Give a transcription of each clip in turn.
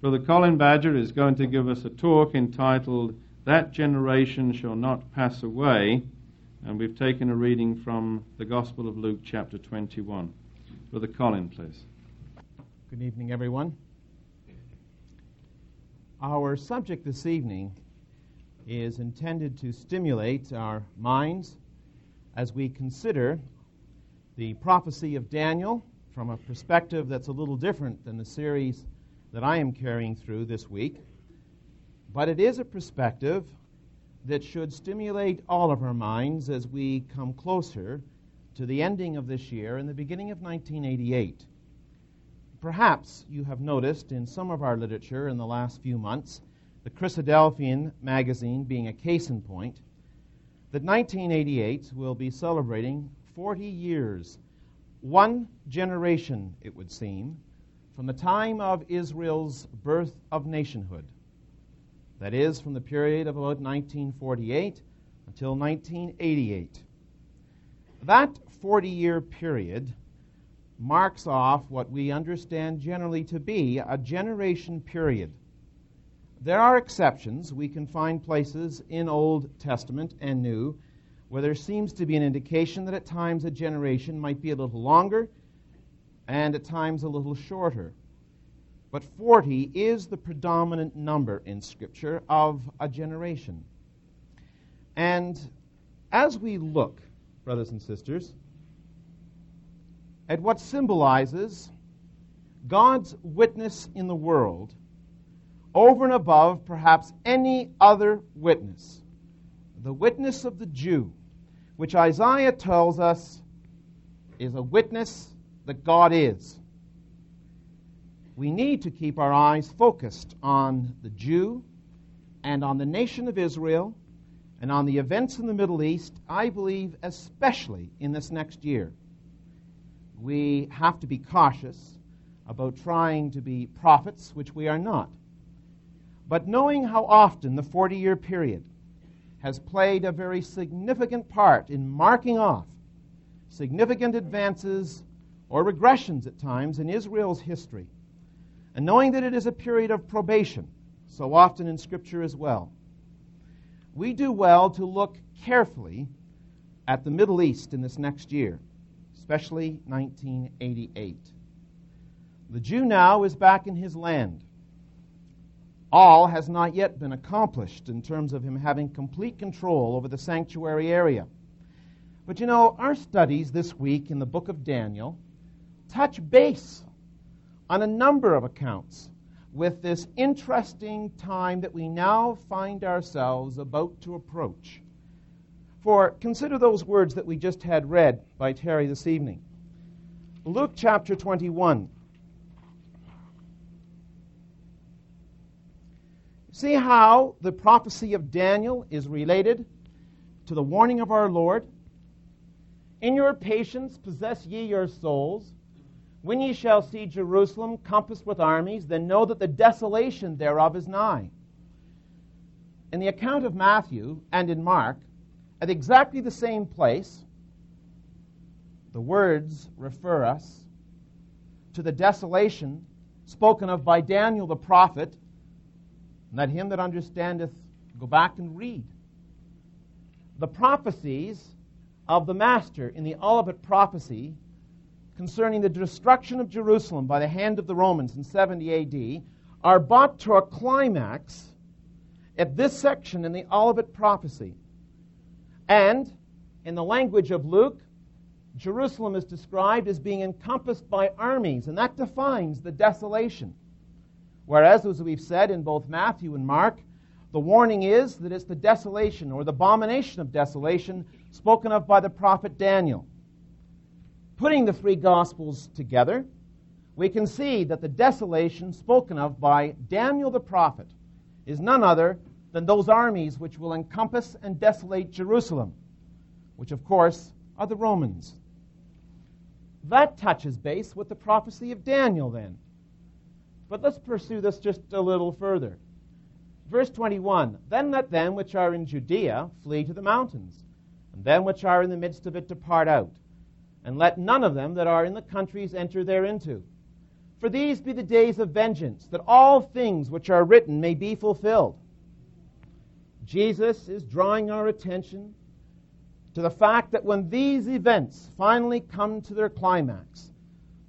Brother Colin Badger is going to give us a talk entitled That Generation Shall Not Pass Away, and we've taken a reading from the Gospel of Luke, chapter 21. Brother Colin, please. Good evening, everyone. Our subject this evening is intended to stimulate our minds as we consider the prophecy of Daniel from a perspective that's a little different than the series that I am carrying through this week. But it is a perspective that should stimulate all of our minds as we come closer to the ending of this year and the beginning of 1988. Perhaps you have noticed in some of our literature in the last few months, the Christadelphian magazine being a case in point, that 1988 will be celebrating 40 years, one generation, it would seem, from the time of Israel's birth of nationhood. That is, from the period of about 1948 until 1988. That 40 year period marks off what we understand generally to be a generation period. There are exceptions. We can find places in Old Testament and New where there seems to be an indication that at times a generation might be a little longer and at times a little shorter. But 40 is the predominant number in Scripture of a generation. And as we look, brothers and sisters, at what symbolizes God's witness in the world over and above perhaps any other witness, the witness of the Jew, which Isaiah tells us is a witness that God is. We need to keep our eyes focused on the Jew and on the nation of Israel and on the events in the Middle East, I believe, especially in this next year. We have to be cautious about trying to be prophets, which we are not. But knowing how often the 40 year period has played a very significant part in marking off significant advances or regressions at times in Israel's history. And knowing that it is a period of probation, so often in Scripture as well, we do well to look carefully at the Middle East in this next year, especially 1988. The Jew now is back in his land all has not yet been accomplished in terms of him having complete control over the sanctuary area. But you know, our studies this week in the book of Daniel touch base on a number of accounts with this interesting time that we now find ourselves about to approach. For consider those words that we just had read by Terry this evening. Luke chapter 21. See how the prophecy of Daniel is related to the warning of our Lord? In your patience possess ye your souls. When ye shall see Jerusalem compassed with armies, then know that the desolation thereof is nigh. In the account of Matthew and in Mark, at exactly the same place, the words refer us to the desolation spoken of by Daniel the prophet let him that understandeth go back and read. The prophecies of the Master in the Olivet prophecy concerning the destruction of Jerusalem by the hand of the Romans in 70 AD are brought to a climax at this section in the Olivet prophecy. And in the language of Luke, Jerusalem is described as being encompassed by armies, and that defines the desolation. Whereas, as we've said in both Matthew and Mark, the warning is that it's the desolation or the abomination of desolation spoken of by the prophet Daniel. Putting the three Gospels together, we can see that the desolation spoken of by Daniel the prophet is none other than those armies which will encompass and desolate Jerusalem, which, of course, are the Romans. That touches base with the prophecy of Daniel, then. But let's pursue this just a little further. Verse 21 Then let them which are in Judea flee to the mountains, and them which are in the midst of it depart out, and let none of them that are in the countries enter thereinto. For these be the days of vengeance, that all things which are written may be fulfilled. Jesus is drawing our attention to the fact that when these events finally come to their climax,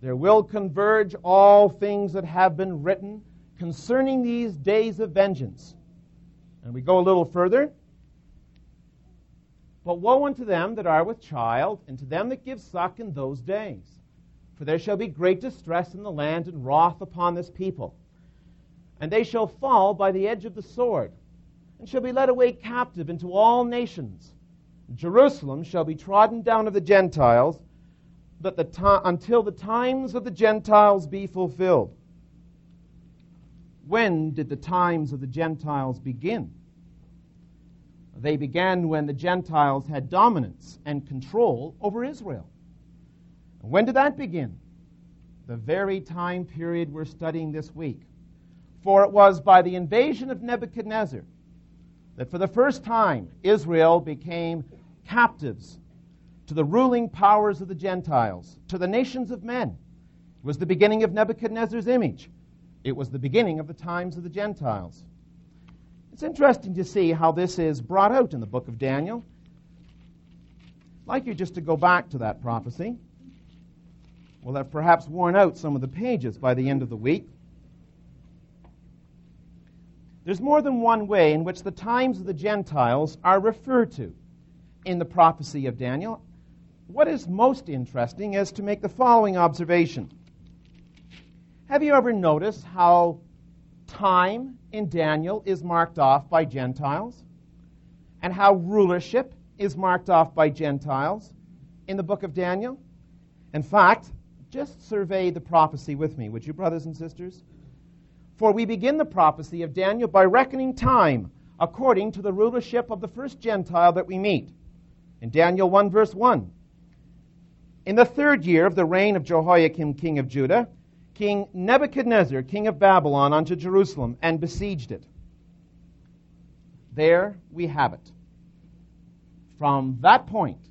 there will converge all things that have been written concerning these days of vengeance. And we go a little further. But woe unto them that are with child, and to them that give suck in those days. For there shall be great distress in the land, and wrath upon this people. And they shall fall by the edge of the sword, and shall be led away captive into all nations. Jerusalem shall be trodden down of the Gentiles, that the to- until the times of the Gentiles be fulfilled. When did the times of the Gentiles begin? They began when the Gentiles had dominance and control over Israel. When did that begin? The very time period we're studying this week. For it was by the invasion of Nebuchadnezzar that for the first time Israel became captives to the ruling powers of the Gentiles, to the nations of men. It was the beginning of Nebuchadnezzar's image. It was the beginning of the times of the Gentiles. It's interesting to see how this is brought out in the book of Daniel. I'd like you just to go back to that prophecy. We'll have perhaps worn out some of the pages by the end of the week. There's more than one way in which the times of the Gentiles are referred to in the prophecy of Daniel. What is most interesting is to make the following observation. Have you ever noticed how time in Daniel is marked off by Gentiles? And how rulership is marked off by Gentiles in the book of Daniel? In fact, just survey the prophecy with me, would you, brothers and sisters? For we begin the prophecy of Daniel by reckoning time according to the rulership of the first Gentile that we meet. In Daniel 1, verse 1. In the third year of the reign of Jehoiakim, king of Judah, King Nebuchadnezzar, king of Babylon, unto Jerusalem and besieged it. There we have it. From that point,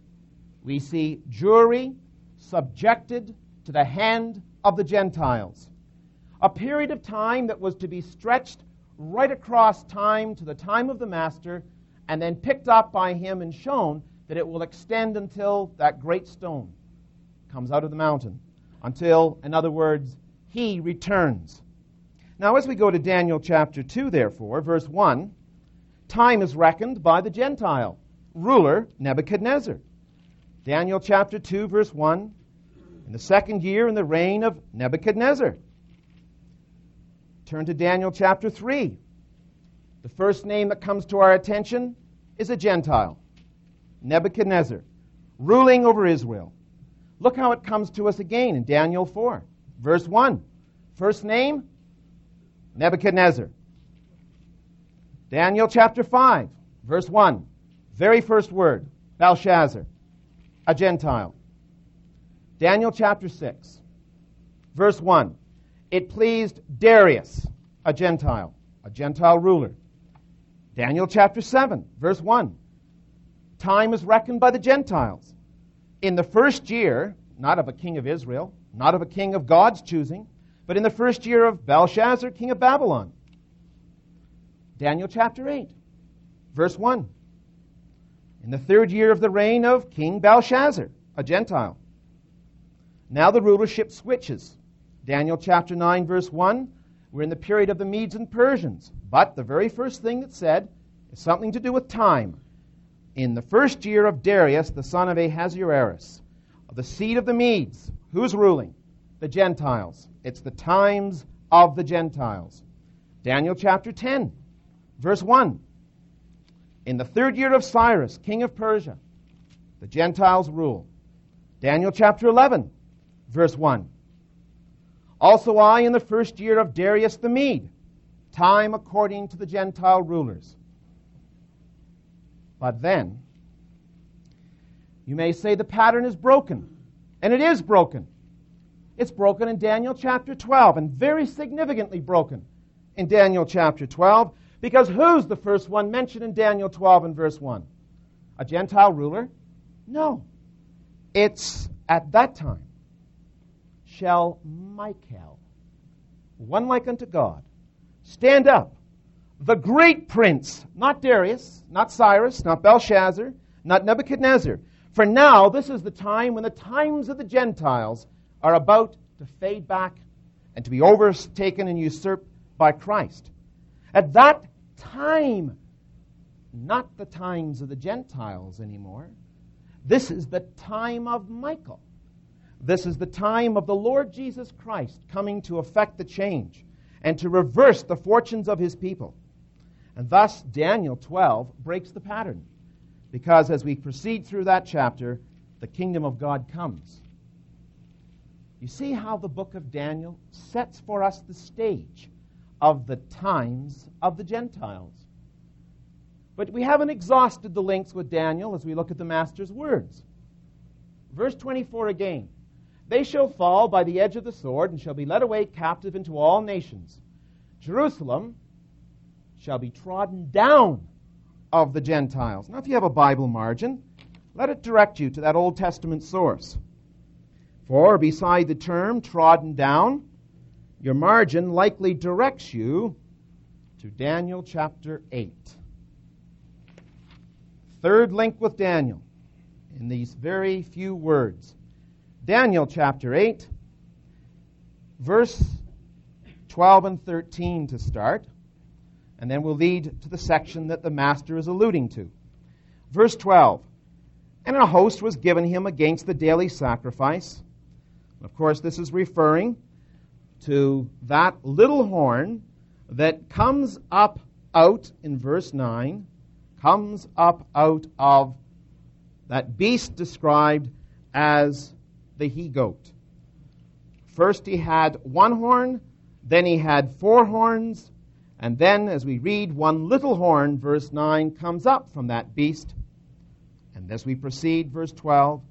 we see Jewry subjected to the hand of the Gentiles. A period of time that was to be stretched right across time to the time of the Master, and then picked up by him and shown that it will extend until that great stone comes out of the mountain. Until, in other words, he returns. Now, as we go to Daniel chapter 2, therefore, verse 1, time is reckoned by the Gentile ruler Nebuchadnezzar. Daniel chapter 2, verse 1 in the second year in the reign of Nebuchadnezzar. Turn to Daniel chapter 3. The first name that comes to our attention is a Gentile, Nebuchadnezzar, ruling over Israel. Look how it comes to us again in Daniel 4, verse 1. First name, Nebuchadnezzar. Daniel chapter 5, verse 1. Very first word, Belshazzar, a Gentile. Daniel chapter 6, verse 1. It pleased Darius, a Gentile, a Gentile ruler. Daniel chapter 7, verse 1. Time is reckoned by the Gentiles. In the first year, not of a king of Israel, not of a king of God's choosing, but in the first year of Belshazzar, king of Babylon. Daniel chapter 8, verse 1. In the third year of the reign of King Belshazzar, a Gentile. Now the rulership switches. Daniel chapter 9, verse 1. We're in the period of the Medes and Persians. But the very first thing that's said is something to do with time. In the first year of Darius, the son of Ahasuerus, of the seed of the Medes, who's ruling? The Gentiles. It's the times of the Gentiles. Daniel chapter 10, verse 1. In the third year of Cyrus, king of Persia, the Gentiles rule. Daniel chapter 11, verse 1. Also I in the first year of Darius the Mede, time according to the Gentile rulers. But then, you may say the pattern is broken. And it is broken. It's broken in Daniel chapter 12, and very significantly broken in Daniel chapter 12, because who's the first one mentioned in Daniel 12 and verse 1? A Gentile ruler? No. It's at that time shall Michael one like unto God. Stand up, the great prince, not Darius, not Cyrus, not Belshazzar, not Nebuchadnezzar. For now, this is the time when the times of the Gentiles are about to fade back and to be overtaken and usurped by Christ. At that time, not the times of the Gentiles anymore, this is the time of Michael. This is the time of the Lord Jesus Christ coming to effect the change and to reverse the fortunes of his people. And thus, Daniel 12 breaks the pattern. Because as we proceed through that chapter, the kingdom of God comes. You see how the book of Daniel sets for us the stage of the times of the Gentiles. But we haven't exhausted the links with Daniel as we look at the Master's words. Verse 24 again They shall fall by the edge of the sword and shall be led away captive into all nations. Jerusalem shall be trodden down of the Gentiles. Now, if you have a Bible margin, let it direct you to that Old Testament source. For beside the term trodden down, your margin likely directs you to Daniel chapter 8. Third link with Daniel in these very few words. Daniel chapter 8, verse 12 and 13 to start and then we'll lead to the section that the master is alluding to. Verse 12 And a host was given him against the daily sacrifice. Of course, this is referring to that little horn that comes up out in verse 9, comes up out of that beast described as the he goat. First, he had one horn, then, he had four horns, and then, as we read, one little horn, verse 9, comes up from that beast. And as we proceed, verse 12,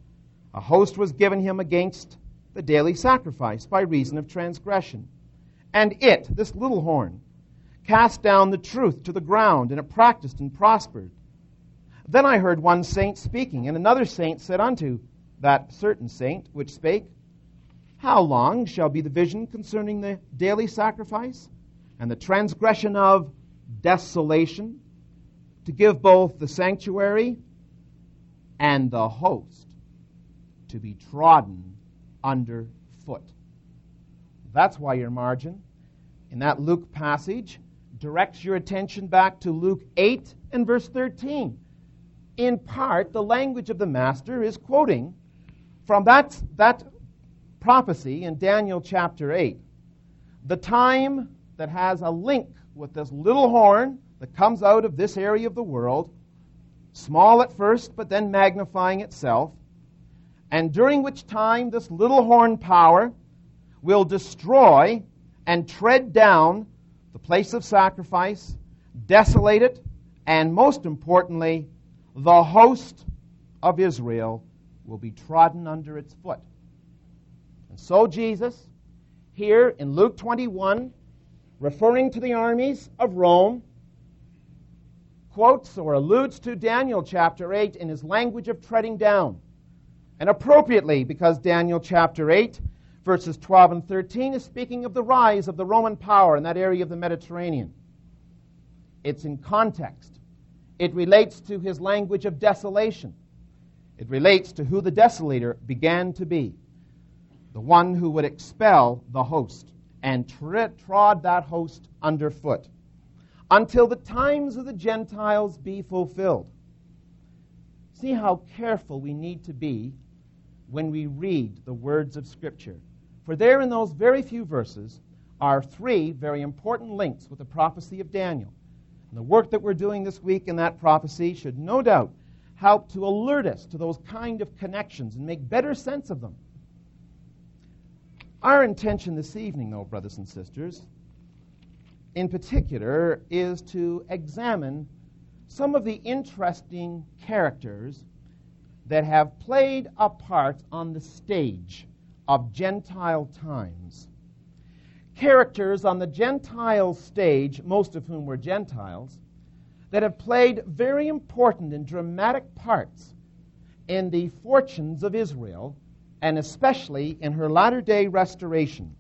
a host was given him against the daily sacrifice by reason of transgression. And it, this little horn, cast down the truth to the ground, and it practiced and prospered. Then I heard one saint speaking, and another saint said unto that certain saint which spake, How long shall be the vision concerning the daily sacrifice? And the transgression of desolation, to give both the sanctuary and the host to be trodden under foot. That's why your margin in that Luke passage directs your attention back to Luke 8 and verse 13. In part, the language of the Master is quoting from that, that prophecy in Daniel chapter 8. The time that has a link with this little horn that comes out of this area of the world, small at first, but then magnifying itself, and during which time this little horn power will destroy and tread down the place of sacrifice, desolate it, and most importantly, the host of Israel will be trodden under its foot. And so, Jesus, here in Luke 21, referring to the armies of Rome, quotes or alludes to Daniel chapter 8 in his language of treading down. And appropriately, because Daniel chapter 8, verses 12 and 13, is speaking of the rise of the Roman power in that area of the Mediterranean. It's in context. It relates to his language of desolation. It relates to who the desolator began to be the one who would expel the host and trod that host underfoot until the times of the Gentiles be fulfilled. See how careful we need to be when we read the words of Scripture. For there, in those very few verses, are three very important links with the prophecy of Daniel. And the work that we're doing this week in that prophecy should no doubt help to alert us to those kind of connections and make better sense of them. Our intention this evening, though, brothers and sisters, in particular, is to examine some of the interesting characters that have played a part on the stage of Gentile times. Characters on the Gentile stage, most of whom were Gentiles, that have played very important and dramatic parts in the fortunes of Israel and especially in her latter day restoration.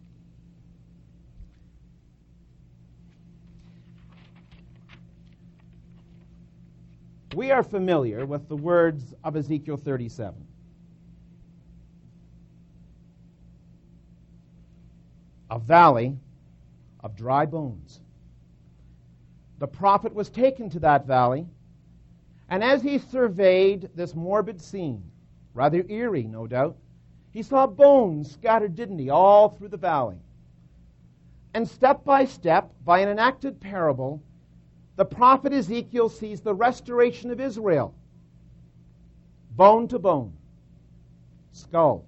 We are familiar with the words of Ezekiel 37. A valley of dry bones. The prophet was taken to that valley, and as he surveyed this morbid scene, rather eerie, no doubt, he saw bones scattered, didn't he, all through the valley. And step by step, by an enacted parable, the prophet Ezekiel sees the restoration of Israel. Bone to bone, skull,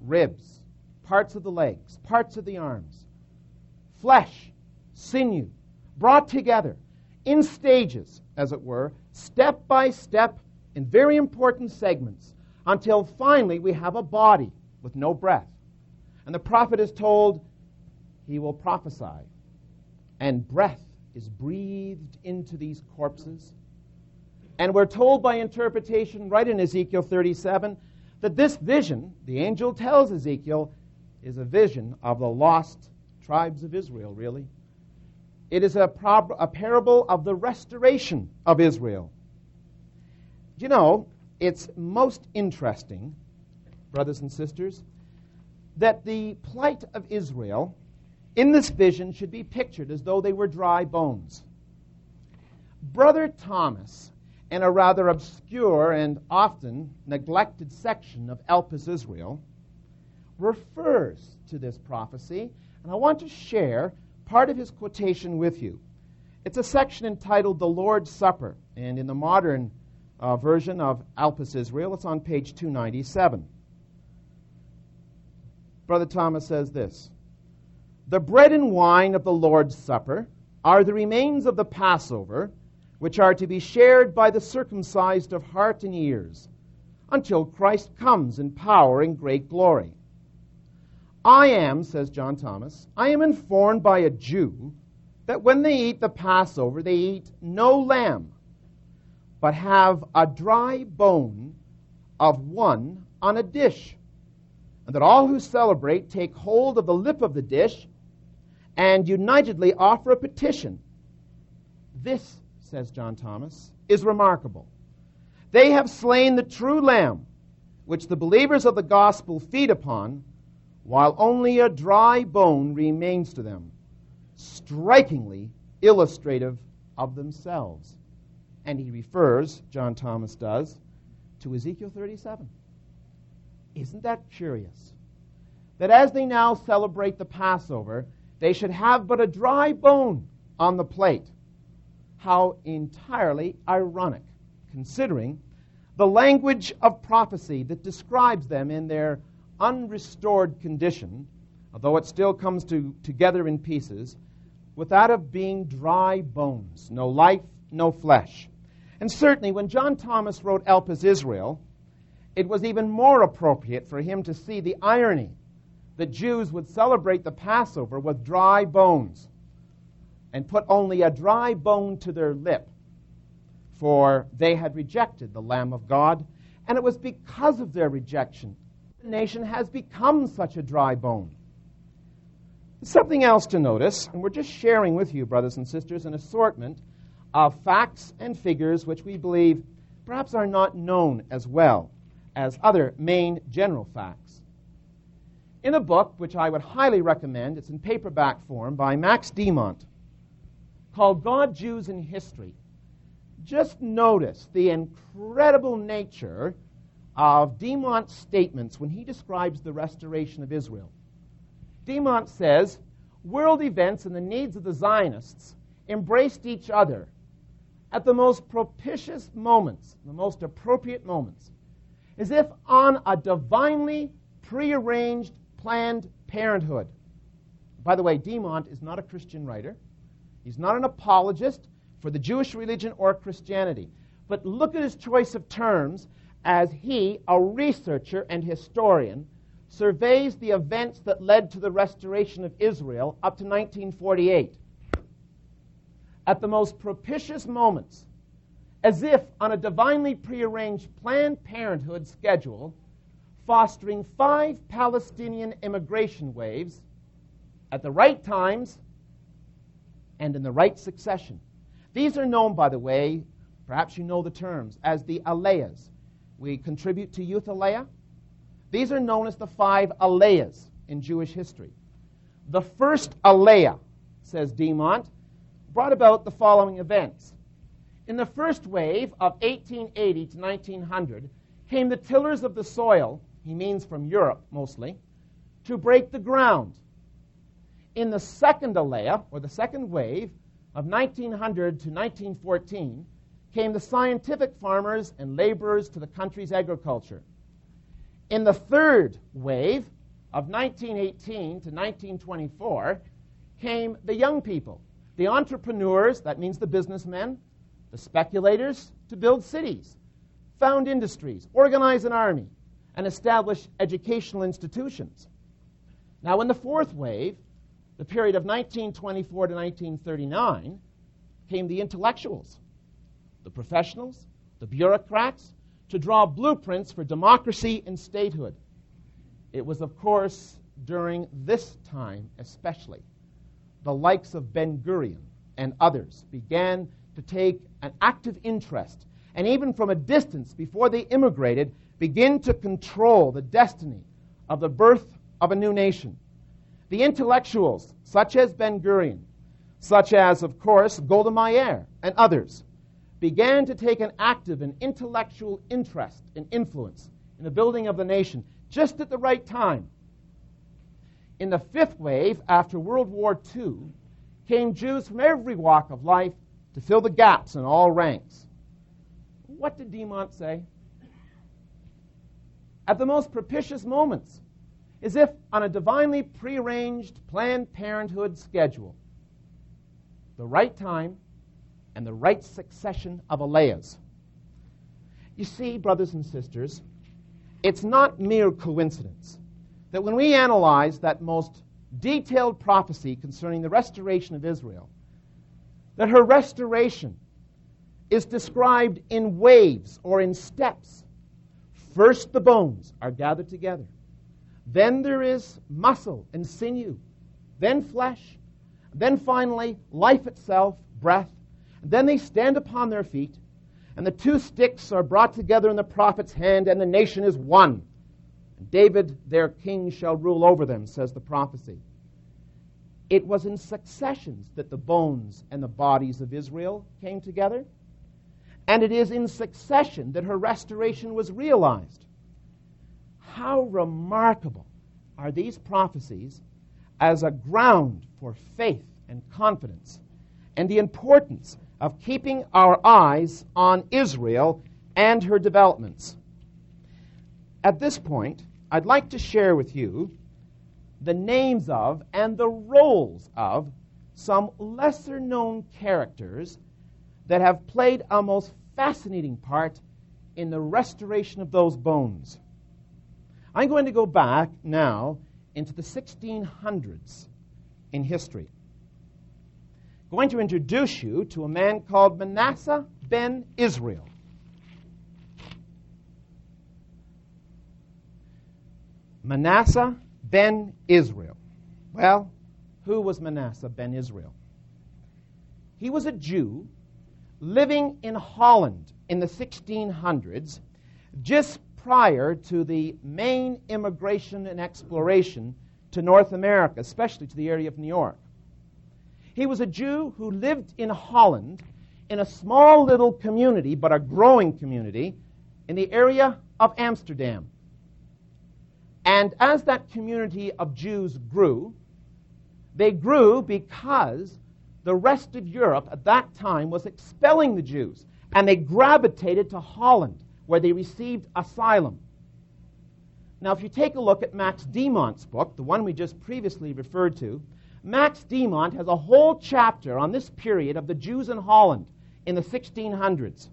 ribs, parts of the legs, parts of the arms, flesh, sinew, brought together in stages, as it were, step by step, in very important segments, until finally we have a body with no breath. And the prophet is told he will prophesy, and breath is breathed into these corpses. And we're told by interpretation, right in Ezekiel 37, that this vision, the angel tells Ezekiel, is a vision of the lost tribes of Israel, really. It is a, prob- a parable of the restoration of Israel. You know, it's most interesting, brothers and sisters, that the plight of Israel in this vision should be pictured as though they were dry bones. Brother Thomas, in a rather obscure and often neglected section of Elpis Israel, refers to this prophecy, and I want to share part of his quotation with you. It's a section entitled The Lord's Supper, and in the modern uh, version of Elpis Israel, it's on page 297. Brother Thomas says this The bread and wine of the Lord's Supper are the remains of the Passover, which are to be shared by the circumcised of heart and ears, until Christ comes in power and great glory. I am, says John Thomas, I am informed by a Jew that when they eat the Passover, they eat no lamb, but have a dry bone of one on a dish and that all who celebrate take hold of the lip of the dish and unitedly offer a petition. This, says John Thomas, is remarkable. They have slain the true lamb, which the believers of the gospel feed upon, while only a dry bone remains to them, strikingly illustrative of themselves. And he refers, John Thomas does, to Ezekiel 37. Isn't that curious? That as they now celebrate the Passover, they should have but a dry bone on the plate. How entirely ironic, considering the language of prophecy that describes them in their unrestored condition, although it still comes to, together in pieces, with that of being dry bones, no life, no flesh. And certainly, when John Thomas wrote Elpis Israel, it was even more appropriate for him to see the irony that Jews would celebrate the Passover with dry bones and put only a dry bone to their lip, for they had rejected the Lamb of God, and it was because of their rejection the nation has become such a dry bone. Something else to notice, and we're just sharing with you, brothers and sisters, an assortment of facts and figures which we believe perhaps are not known as well as other main general facts. In a book which I would highly recommend, it's in paperback form by Max Dimont, called God, Jews, and History. Just notice the incredible nature of Dimont's statements when he describes the restoration of Israel. Dimont says world events and the needs of the Zionists embraced each other at the most propitious moments, the most appropriate moments as if on a divinely prearranged planned parenthood. By the way, Dimont is not a Christian writer. He's not an apologist for the Jewish religion or Christianity. But look at his choice of terms as he, a researcher and historian, surveys the events that led to the restoration of Israel up to 1948. At the most propitious moments, as if on a divinely prearranged Planned Parenthood schedule, fostering five Palestinian immigration waves at the right times and in the right succession. These are known, by the way, perhaps you know the terms, as the Aliyahs. We contribute to Youth Aliyah. These are known as the five Aliyahs in Jewish history. The first Aliyah, says Dimont, brought about the following events. In the first wave of 1880 to 1900 came the tillers of the soil, he means from Europe mostly, to break the ground. In the second Aliyah, or the second wave, of 1900 to 1914, came the scientific farmers and laborers to the country's agriculture. In the third wave of 1918 to 1924 came the young people, the entrepreneurs, that means the businessmen, the speculators to build cities, found industries, organize an army, and establish educational institutions. Now, in the fourth wave, the period of 1924 to 1939, came the intellectuals, the professionals, the bureaucrats, to draw blueprints for democracy and statehood. It was, of course, during this time especially, the likes of Ben Gurion and others began to take an active interest, and even from a distance before they immigrated, begin to control the destiny of the birth of a new nation. The intellectuals, such as Ben Gurion, such as, of course, Golda Meir and others, began to take an active and intellectual interest and influence in the building of the nation just at the right time. In the fifth wave, after World War II, came Jews from every walk of life to fill the gaps in all ranks. What did Dimont say? At the most propitious moments, as if on a divinely prearranged Planned Parenthood schedule. The right time and the right succession of Aliyahs. You see, brothers and sisters, it's not mere coincidence that when we analyze that most detailed prophecy concerning the restoration of Israel, that her restoration is described in waves or in steps. First, the bones are gathered together. Then there is muscle and sinew, then flesh, then finally life itself, breath. And then they stand upon their feet, and the two sticks are brought together in the prophet's hand, and the nation is one. David, their king, shall rule over them, says the prophecy. It was in successions that the bones and the bodies of Israel came together, and it is in succession that her restoration was realized. How remarkable are these prophecies as a ground for faith and confidence, and the importance of keeping our eyes on Israel and her developments. At this point, I'd like to share with you the names of and the roles of some lesser known characters that have played a most fascinating part in the restoration of those bones. I'm going to go back now into the 1600s in history. Going to introduce you to a man called Manasseh ben Israel. Manasseh ben Israel. Well, who was Manasseh ben Israel? He was a Jew living in Holland in the 1600s, just prior to the main immigration and exploration to North America, especially to the area of New York. He was a Jew who lived in Holland in a small little community, but a growing community, in the area of Amsterdam. And as that community of Jews grew, they grew because the rest of Europe at that time was expelling the Jews, and they gravitated to Holland where they received asylum. Now, if you take a look at Max Dimont's book, the one we just previously referred to, Max Dimont has a whole chapter on this period of the Jews in Holland in the 1600s.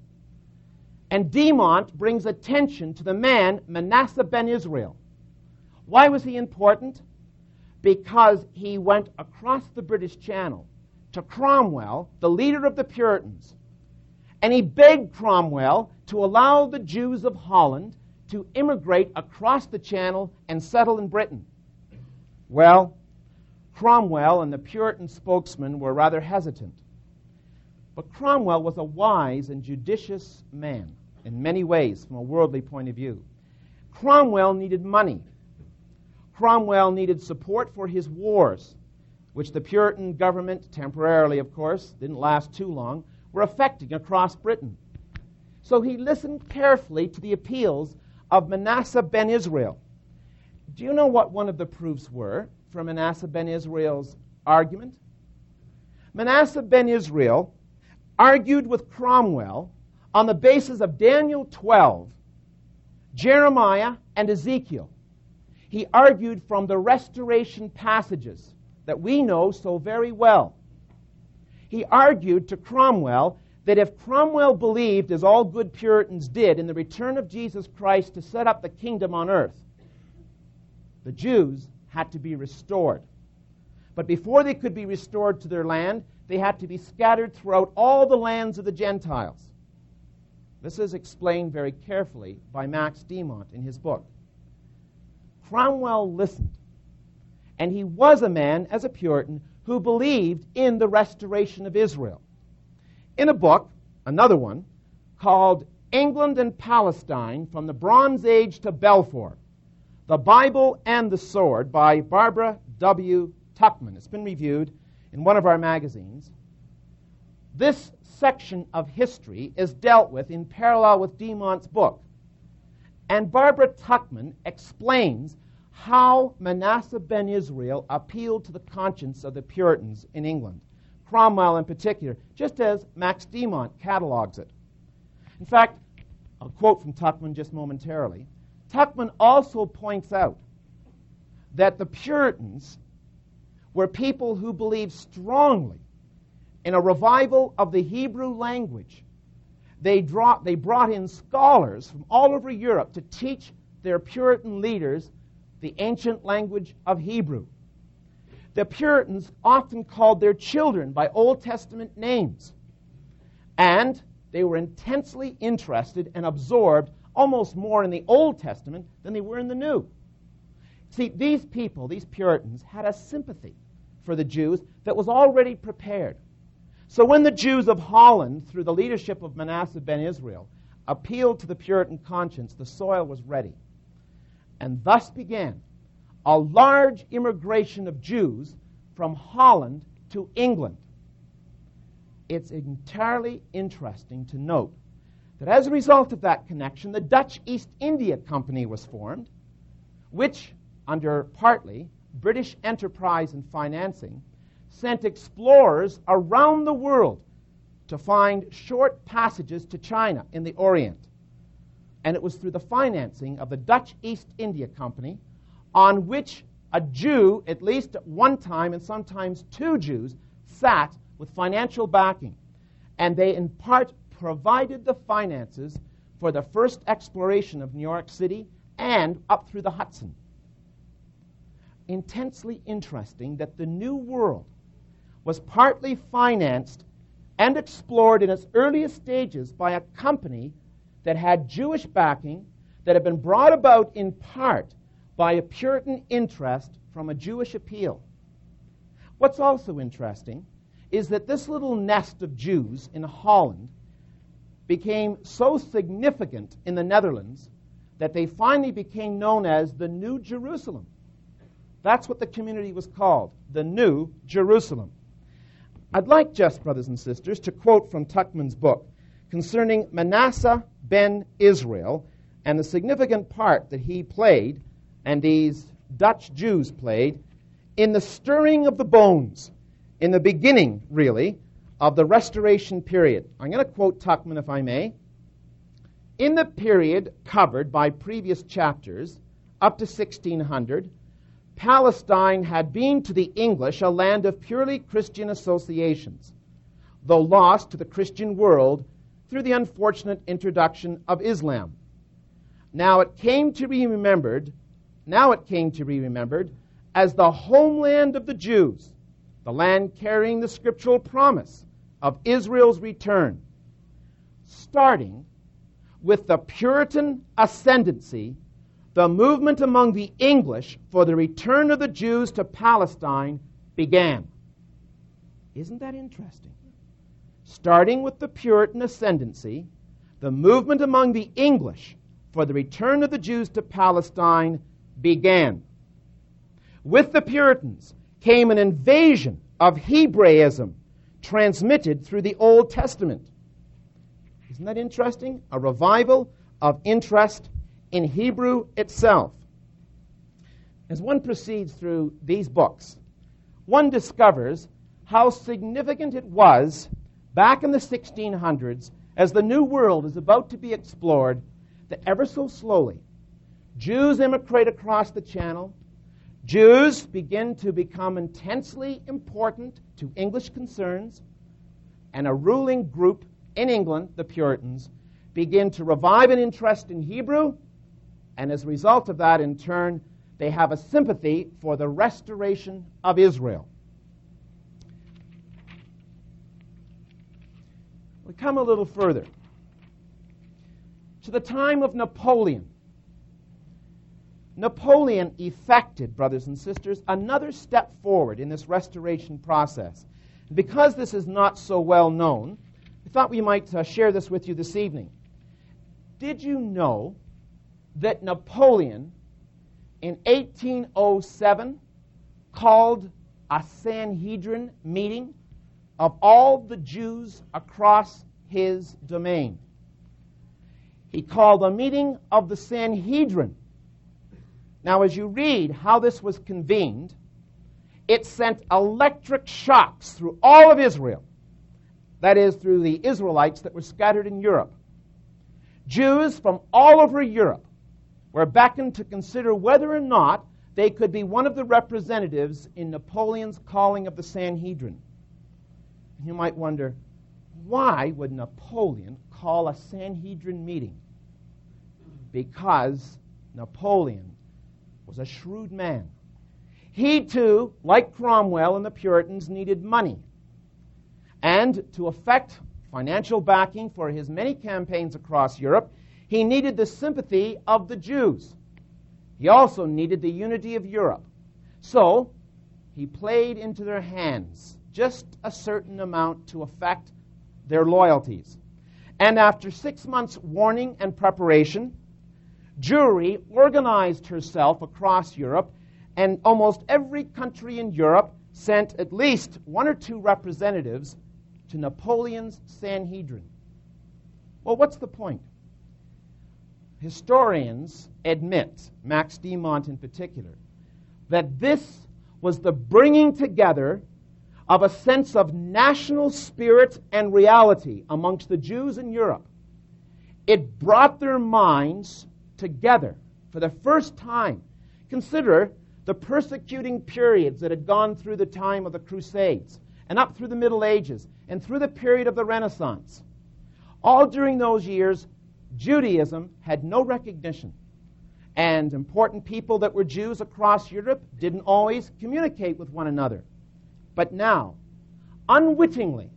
And Dimont brings attention to the man Manasseh ben Israel. Why was he important? Because he went across the British Channel to Cromwell, the leader of the Puritans, and he begged Cromwell to allow the Jews of Holland to immigrate across the Channel and settle in Britain. Well, Cromwell and the Puritan spokesman were rather hesitant. But Cromwell was a wise and judicious man in many ways from a worldly point of view. Cromwell needed money. Cromwell needed support for his wars, which the Puritan government, temporarily of course, didn't last too long, were affecting across Britain. So he listened carefully to the appeals of Manasseh ben Israel. Do you know what one of the proofs were for Manasseh ben Israel's argument? Manasseh ben Israel argued with Cromwell on the basis of Daniel 12, Jeremiah, and Ezekiel. He argued from the restoration passages that we know so very well. He argued to Cromwell that if Cromwell believed, as all good Puritans did, in the return of Jesus Christ to set up the kingdom on earth, the Jews had to be restored. But before they could be restored to their land, they had to be scattered throughout all the lands of the Gentiles. This is explained very carefully by Max Dimont in his book. Cromwell listened, and he was a man, as a Puritan, who believed in the restoration of Israel. In a book, another one, called England and Palestine From the Bronze Age to Balfour The Bible and the Sword by Barbara W. Tuchman. It's been reviewed in one of our magazines. This section of history is dealt with in parallel with Dimont's book. And Barbara Tuchman explains how Manasseh ben Israel appealed to the conscience of the Puritans in England, Cromwell in particular, just as Max Dimont catalogs it. In fact, I'll quote from Tuchman just momentarily. Tuchman also points out that the Puritans were people who believed strongly in a revival of the Hebrew language. They, draw, they brought in scholars from all over Europe to teach their Puritan leaders the ancient language of Hebrew. The Puritans often called their children by Old Testament names. And they were intensely interested and absorbed almost more in the Old Testament than they were in the New. See, these people, these Puritans, had a sympathy for the Jews that was already prepared. So when the Jews of Holland, through the leadership of Manasseh ben Israel, appealed to the Puritan conscience, the soil was ready. And thus began a large immigration of Jews from Holland to England. It's entirely interesting to note that as a result of that connection, the Dutch East India Company was formed, which, under partly British enterprise and financing, sent explorers around the world to find short passages to China in the Orient. And it was through the financing of the Dutch East India Company on which a Jew, at least one time and sometimes two Jews, sat with financial backing. And they, in part, provided the finances for the first exploration of New York City and up through the Hudson intensely interesting that the New World was partly financed and explored in its earliest stages by a company that had Jewish backing that had been brought about in part by a Puritan interest from a Jewish appeal. What's also interesting is that this little nest of Jews in Holland became so significant in the Netherlands that they finally became known as the New Jerusalem. That's what the community was called, the New Jerusalem. I'd like just, brothers and sisters, to quote from Tuchman's book concerning Manasseh ben Israel and the significant part that he played and these Dutch Jews played in the stirring of the bones, in the beginning, really, of the restoration period. I'm going to quote Tuchman, if I may. In the period covered by previous chapters, up to 1600, Palestine had been to the English a land of purely Christian associations, though lost to the Christian world through the unfortunate introduction of Islam. Now it came to be remembered, now it came to be remembered as the homeland of the Jews, the land carrying the scriptural promise of Israel's return, starting with the Puritan ascendancy the movement among the English for the return of the Jews to Palestine began. Isn't that interesting? starting with the Puritan ascendancy, the movement among the English for the return of the Jews to Palestine began. With the Puritans came an invasion of Hebraism transmitted through the Old Testament. Isn't that interesting? A revival of interest in Hebrew itself. As one proceeds through these books, one discovers how significant it was back in the 1600s as the New World is about to be explored that ever so slowly Jews immigrate across the Channel. Jews begin to become intensely important to English concerns, and a ruling group in England, the Puritans, begin to revive an interest in Hebrew, and as a result of that, in turn, they have a sympathy for the restoration of Israel. We come a little further to the time of Napoleon. Napoleon effected, brothers and sisters, another step forward in this restoration process. Because this is not so well known, I thought we might uh, share this with you this evening. Did you know that Napoleon in 1807 called a Sanhedrin meeting of all the Jews across his domain? He called a meeting of the Sanhedrin. Now, as you read how this was convened, it sent electric shocks through all of Israel. That is, through the Israelites that were scattered in Europe. Jews from all over Europe were beckoned to consider whether or not they could be one of the representatives in Napoleon's calling of the Sanhedrin. You might wonder, why would Napoleon call a Sanhedrin meeting? Because Napoleon was a shrewd man. He too, like Cromwell and the Puritans, needed money. And to effect financial backing for his many campaigns across Europe, he needed the sympathy of the Jews. He also needed the unity of Europe. So, he played into their hands just a certain amount to affect their loyalties. And after six months' warning and preparation, Jewry organized herself across Europe, and almost every country in Europe sent at least one or two representatives to Napoleon's Sanhedrin. Well, what's the point? Historians admit, Max Dimont in particular, that this was the bringing together of a sense of national spirit and reality amongst the Jews in Europe. It brought their minds together for the first time. Consider the persecuting periods that had gone through the time of the Crusades and up through the Middle Ages and through the period of the Renaissance. All during those years, Judaism had no recognition. And important people that were Jews across Europe didn't always communicate with one another. But now, unwittingly,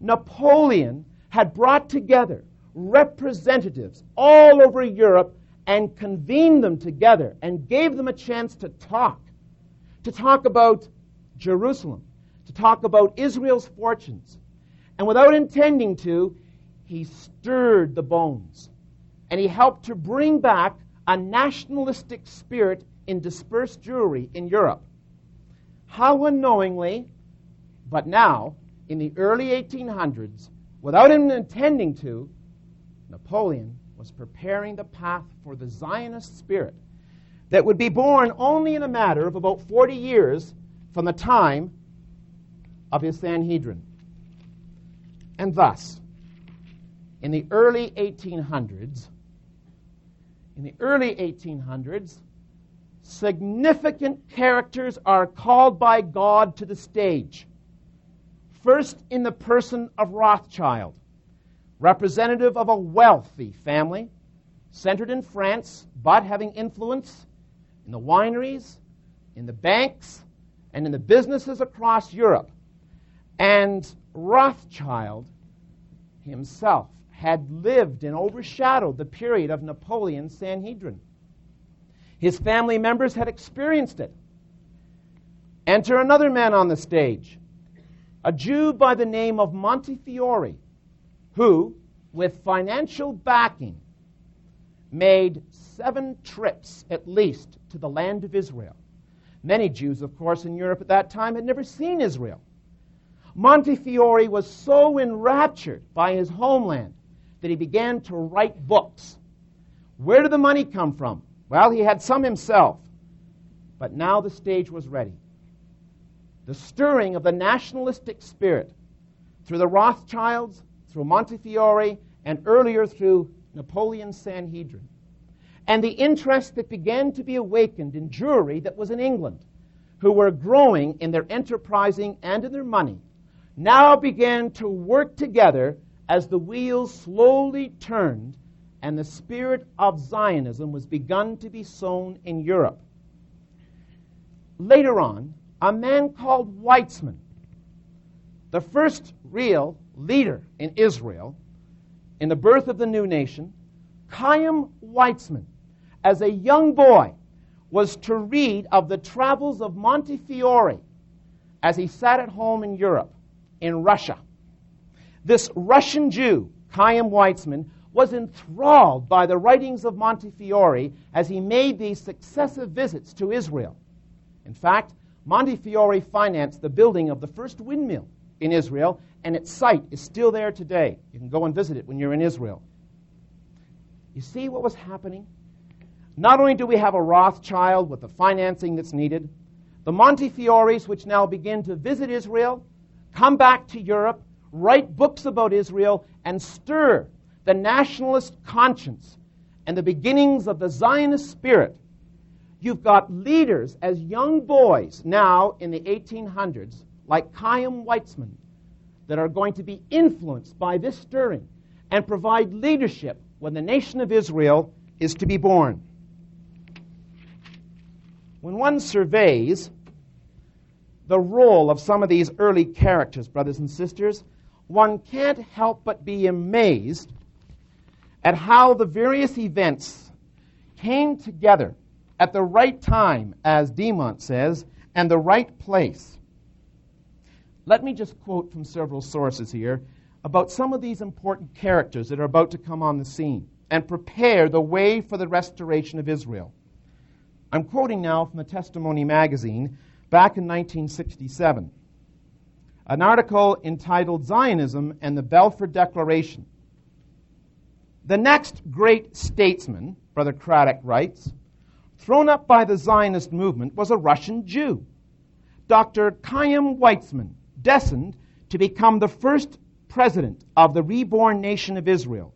Napoleon had brought together representatives all over Europe and convened them together and gave them a chance to talk, to talk about Jerusalem, to talk about Israel's fortunes. And without intending to, he stirred the bones and he helped to bring back a nationalistic spirit in dispersed Jewry in Europe. How unknowingly, but now, in the early 1800s, without him intending to, Napoleon was preparing the path for the Zionist spirit that would be born only in a matter of about 40 years from the time of his Sanhedrin. And thus, in the early 1800s, in the early 1800s, significant characters are called by God to the stage. First, in the person of Rothschild representative of a wealthy family, centered in France, but having influence in the wineries, in the banks, and in the businesses across Europe. And Rothschild himself had lived and overshadowed the period of Napoleon's Sanhedrin. His family members had experienced it. Enter another man on the stage a Jew by the name of Montefiore, who, with financial backing, made seven trips at least to the land of Israel. Many Jews, of course, in Europe at that time had never seen Israel. Montefiore was so enraptured by his homeland that he began to write books. Where did the money come from? Well, he had some himself. But now the stage was ready. The stirring of the nationalistic spirit through the Rothschilds, through Montefiore, and earlier through Napoleon's Sanhedrin. And the interest that began to be awakened in Jewry that was in England, who were growing in their enterprising and in their money, now began to work together as the wheels slowly turned and the spirit of Zionism was begun to be sown in Europe. Later on, a man called Weizmann, the first real leader in Israel in the birth of the new nation, Chaim Weizmann, as a young boy, was to read of the travels of Montefiore as he sat at home in Europe, in Russia. This Russian Jew, Chaim Weizmann, was enthralled by the writings of Montefiore as he made these successive visits to Israel. In fact, Montefiore financed the building of the first windmill in Israel, and its site is still there today. You can go and visit it when you're in Israel. You see what was happening? Not only do we have a Rothschild with the financing that's needed, the Montefiores, which now begin to visit Israel, come back to Europe, write books about Israel, and stir the nationalist conscience and the beginnings of the Zionist spirit You've got leaders as young boys now in the 1800s, like Chaim Weizmann, that are going to be influenced by this stirring and provide leadership when the nation of Israel is to be born. When one surveys the role of some of these early characters, brothers and sisters, one can't help but be amazed at how the various events came together at the right time, as Dimont says, and the right place. Let me just quote from several sources here about some of these important characters that are about to come on the scene and prepare the way for the restoration of Israel. I'm quoting now from the Testimony magazine back in 1967, an article entitled Zionism and the Balfour Declaration. The next great statesman, Brother Craddock writes, thrown up by the Zionist movement was a Russian Jew, Dr. Chaim Weizmann, destined to become the first president of the reborn nation of Israel.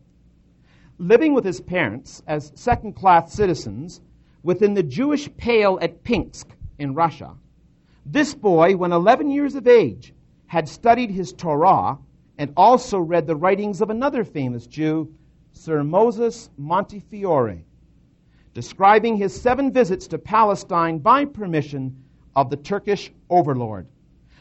Living with his parents as second class citizens within the Jewish Pale at Pinsk in Russia, this boy, when 11 years of age, had studied his Torah and also read the writings of another famous Jew, Sir Moses Montefiore describing his seven visits to Palestine by permission of the Turkish overlord.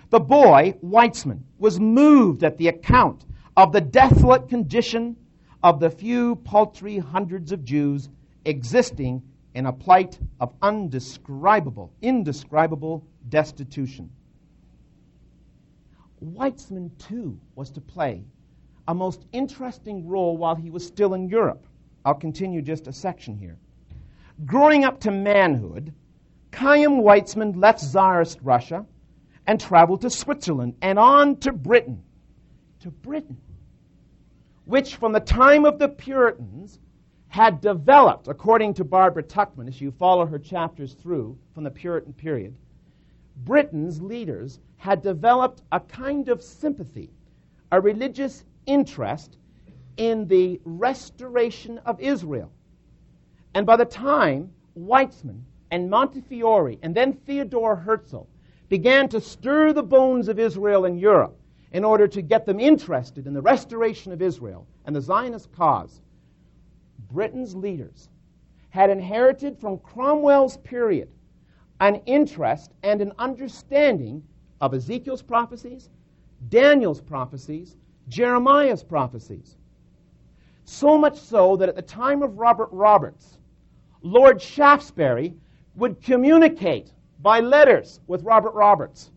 The boy, Weizmann, was moved at the account of the desolate condition of the few paltry hundreds of Jews existing in a plight of undescribable, indescribable destitution. Weizmann, too, was to play a most interesting role while he was still in Europe. I'll continue just a section here. Growing up to manhood, Chaim Weizmann left Tsarist Russia and traveled to Switzerland and on to Britain. To Britain, which from the time of the Puritans had developed, according to Barbara Tuchman, as you follow her chapters through from the Puritan period, Britain's leaders had developed a kind of sympathy, a religious interest in the restoration of Israel. And by the time Weizmann and Montefiore and then Theodore Herzl began to stir the bones of Israel in Europe in order to get them interested in the restoration of Israel and the Zionist cause, Britain's leaders had inherited from Cromwell's period an interest and an understanding of Ezekiel's prophecies, Daniel's prophecies, Jeremiah's prophecies. So much so that at the time of Robert Roberts, Lord Shaftesbury would communicate by letters with Robert Roberts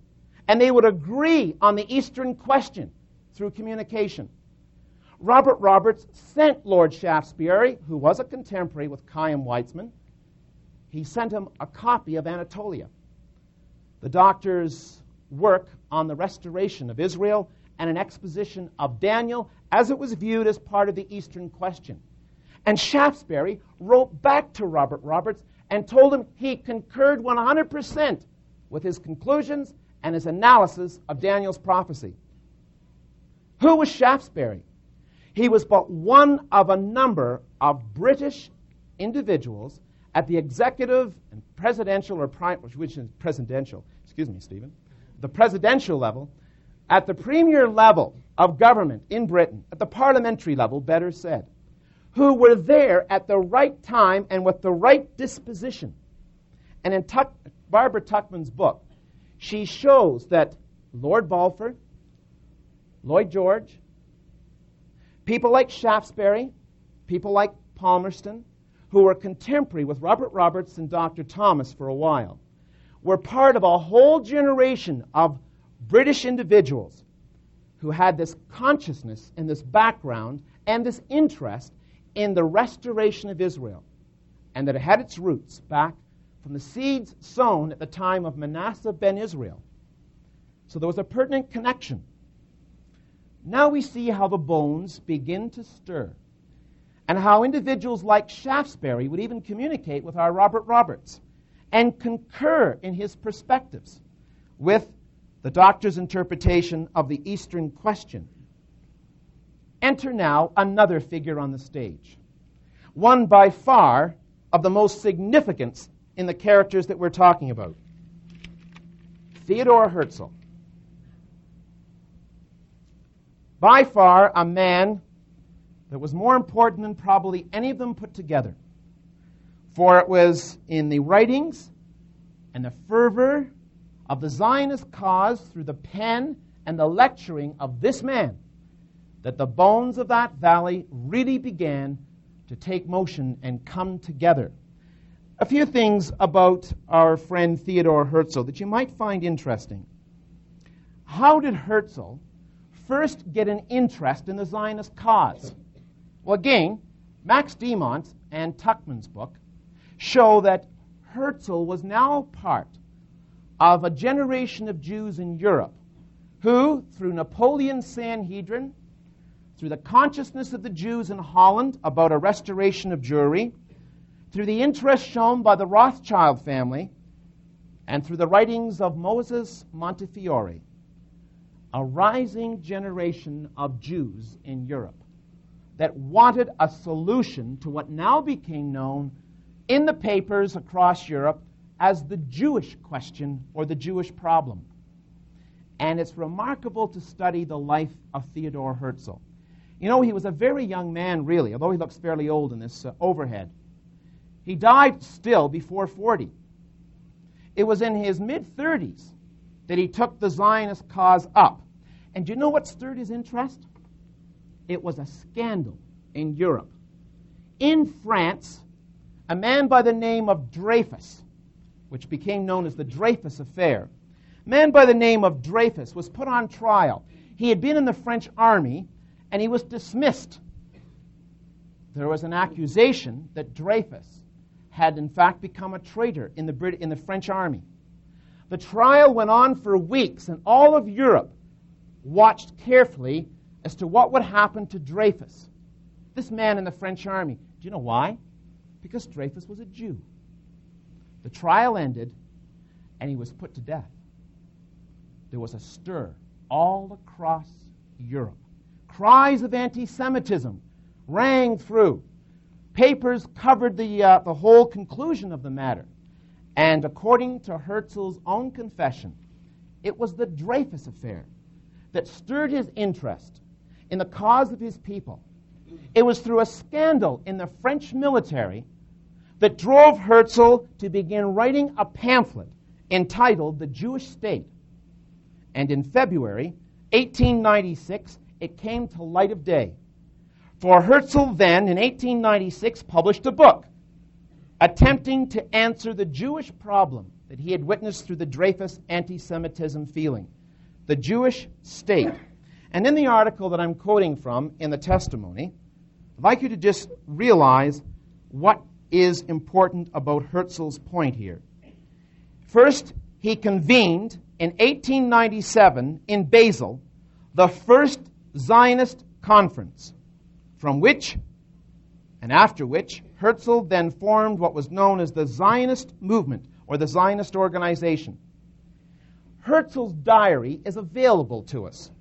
and they would agree on the Eastern question through communication. Robert Roberts sent Lord Shaftesbury, who was a contemporary with Chaim Weizmann, he sent him a copy of Anatolia, the doctor's work on the restoration of Israel and an exposition of Daniel as it was viewed as part of the Eastern question. And Shaftesbury wrote back to Robert Roberts and told him he concurred 100% with his conclusions and his analysis of Daniel's prophecy. Who was Shaftesbury? He was but one of a number of British individuals at the executive and presidential or prime, which is presidential, excuse me, Stephen, the presidential level, at the premier level of government in Britain, at the parliamentary level, better said, who were there at the right time and with the right disposition. And in Tuck, Barbara Tuchman's book, she shows that Lord Balfour, Lloyd George, people like Shaftesbury, people like Palmerston, who were contemporary with Robert Roberts and Dr. Thomas for a while, were part of a whole generation of British individuals who had this consciousness and this background and this interest in the restoration of Israel, and that it had its roots back from the seeds sown at the time of Manasseh ben Israel. So there was a pertinent connection. Now we see how the bones begin to stir, and how individuals like Shaftesbury would even communicate with our Robert Roberts and concur in his perspectives with the doctor's interpretation of the Eastern question. Enter now another figure on the stage, one by far of the most significance in the characters that we're talking about Theodore Herzl. By far a man that was more important than probably any of them put together. For it was in the writings and the fervor of the Zionist cause through the pen and the lecturing of this man that the bones of that valley really began to take motion and come together. A few things about our friend Theodore Herzl that you might find interesting. How did Herzl first get an interest in the Zionist cause? Well, again, Max Dimont and Tuchman's book show that Herzl was now part of a generation of Jews in Europe who, through Napoleon's Sanhedrin, through the consciousness of the Jews in Holland about a restoration of Jewry, through the interest shown by the Rothschild family, and through the writings of Moses Montefiore, a rising generation of Jews in Europe that wanted a solution to what now became known in the papers across Europe as the Jewish question or the Jewish problem. And it's remarkable to study the life of Theodore Herzl. You know, he was a very young man, really, although he looks fairly old in this uh, overhead. He died still before 40. It was in his mid 30s that he took the Zionist cause up. And do you know what stirred his interest? It was a scandal in Europe. In France, a man by the name of Dreyfus which became known as the Dreyfus Affair. A man by the name of Dreyfus was put on trial. He had been in the French army and he was dismissed. There was an accusation that Dreyfus had, in fact, become a traitor in the, Brit- in the French army. The trial went on for weeks, and all of Europe watched carefully as to what would happen to Dreyfus, this man in the French army. Do you know why? Because Dreyfus was a Jew. The trial ended, and he was put to death. There was a stir all across Europe. Cries of anti Semitism rang through. Papers covered the, uh, the whole conclusion of the matter. And according to Herzl's own confession, it was the Dreyfus affair that stirred his interest in the cause of his people. It was through a scandal in the French military that drove Herzl to begin writing a pamphlet entitled The Jewish State. And in February 1896, it came to light of day. For Herzl then, in 1896, published a book attempting to answer the Jewish problem that he had witnessed through the Dreyfus anti Semitism feeling. the Jewish state. And in the article that I'm quoting from in the testimony, I'd like you to just realize what is important about Herzl's point here. First, he convened in 1897 in Basel the first Zionist conference, from which and after which Herzl then formed what was known as the Zionist movement or the Zionist organization. Herzl's diary is available to us.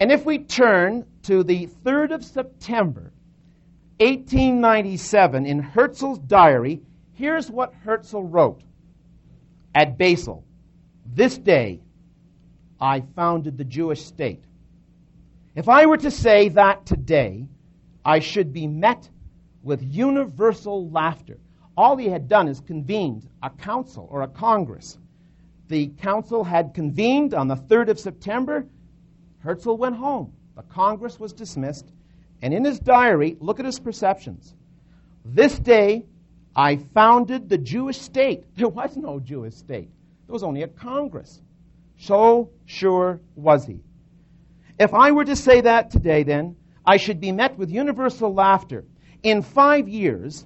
And if we turn to the 3rd of September, 1897, in Herzl's diary, here's what Herzl wrote at Basel. This day, I founded the Jewish state. If I were to say that today, I should be met with universal laughter. All he had done is convened a council or a congress. The council had convened on the 3rd of September. Herzl went home. The congress was dismissed. And in his diary, look at his perceptions. This day, I founded the Jewish state. There was no Jewish state, there was only a congress. So sure was he. If I were to say that today, then, I should be met with universal laughter. In five years,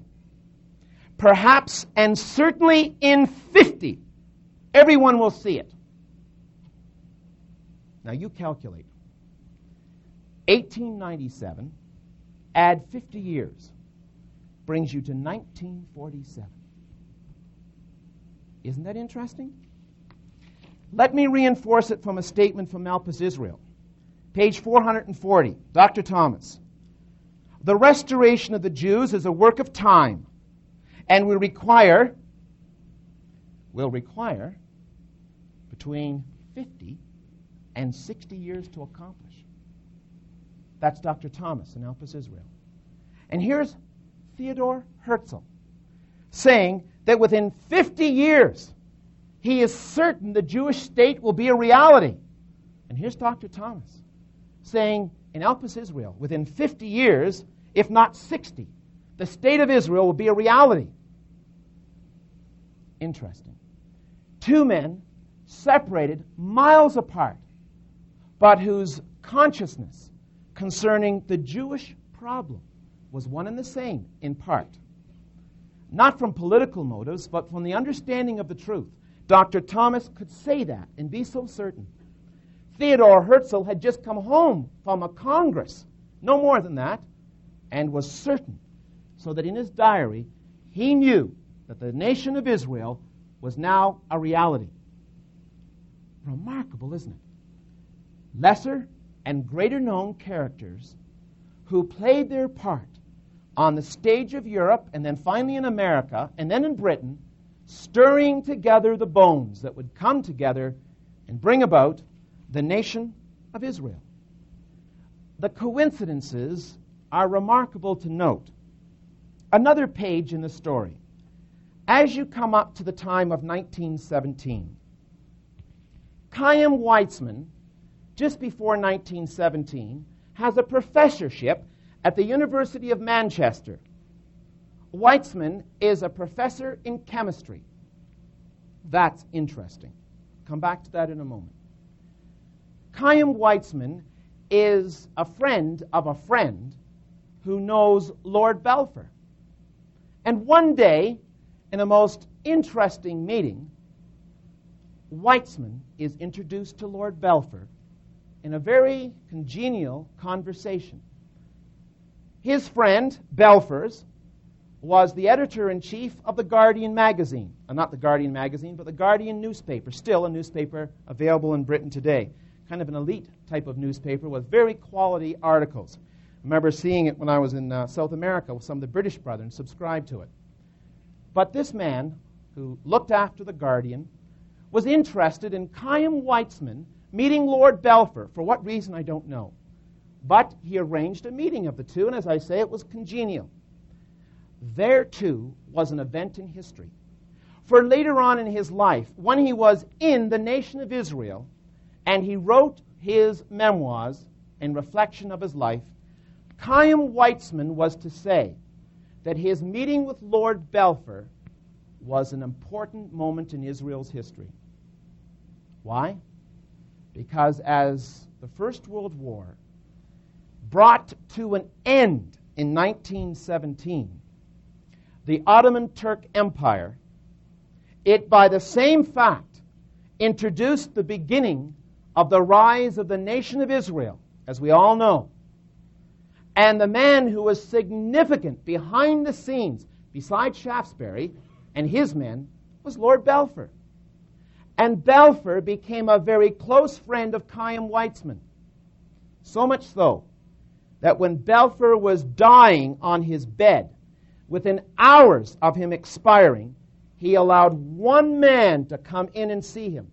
perhaps and certainly in 50, everyone will see it. Now you calculate. 1897, add 50 years, brings you to 1947. Isn't that interesting? Let me reinforce it from a statement from Elpis Israel. Page 440, Dr. Thomas. The restoration of the Jews is a work of time and will require will require between 50 and 60 years to accomplish. That's Dr. Thomas in Elpis Israel. And here's Theodor Herzl saying that within 50 years, he is certain the Jewish state will be a reality. And here's Dr. Thomas saying in Elpis Israel, within 50 years, if not 60, the state of Israel will be a reality. Interesting. Two men separated miles apart, but whose consciousness concerning the Jewish problem was one and the same in part. Not from political motives, but from the understanding of the truth. Dr. Thomas could say that and be so certain. Theodore Herzl had just come home from a congress, no more than that, and was certain, so that in his diary he knew that the nation of Israel was now a reality. Remarkable, isn't it? Lesser and greater known characters who played their part on the stage of Europe and then finally in America and then in Britain, stirring together the bones that would come together and bring about the nation of Israel. The coincidences are remarkable to note. Another page in the story. As you come up to the time of 1917, Chaim Weizmann, just before 1917, has a professorship at the University of Manchester. Weizmann is a professor in chemistry. That's interesting. Come back to that in a moment. Chaim Weizmann is a friend of a friend who knows Lord Balfour. And one day, in a most interesting meeting, Weizmann is introduced to Lord Balfour in a very congenial conversation. His friend, Belfers, was the editor in chief of the Guardian magazine. Uh, not the Guardian magazine, but the Guardian newspaper, still a newspaper available in Britain today kind of an elite type of newspaper with very quality articles. I remember seeing it when I was in uh, South America with some of the British brethren subscribed to it. But this man, who looked after the Guardian, was interested in Chaim Weizmann meeting Lord Balfour. For what reason, I don't know. But he arranged a meeting of the two, and as I say, it was congenial. There, too, was an event in history. For later on in his life, when he was in the nation of Israel, and he wrote his memoirs in reflection of his life, Chaim Weizmann was to say that his meeting with Lord Balfour was an important moment in Israel's history. Why? Because as the First World War brought to an end in 1917 the Ottoman Turk Empire, it by the same fact introduced the beginning of the rise of the nation of Israel, as we all know. And the man who was significant behind the scenes, beside Shaftesbury and his men, was Lord Balfour. And Balfour became a very close friend of Chaim Weizmann. So much so that when Balfour was dying on his bed, within hours of him expiring, he allowed one man to come in and see him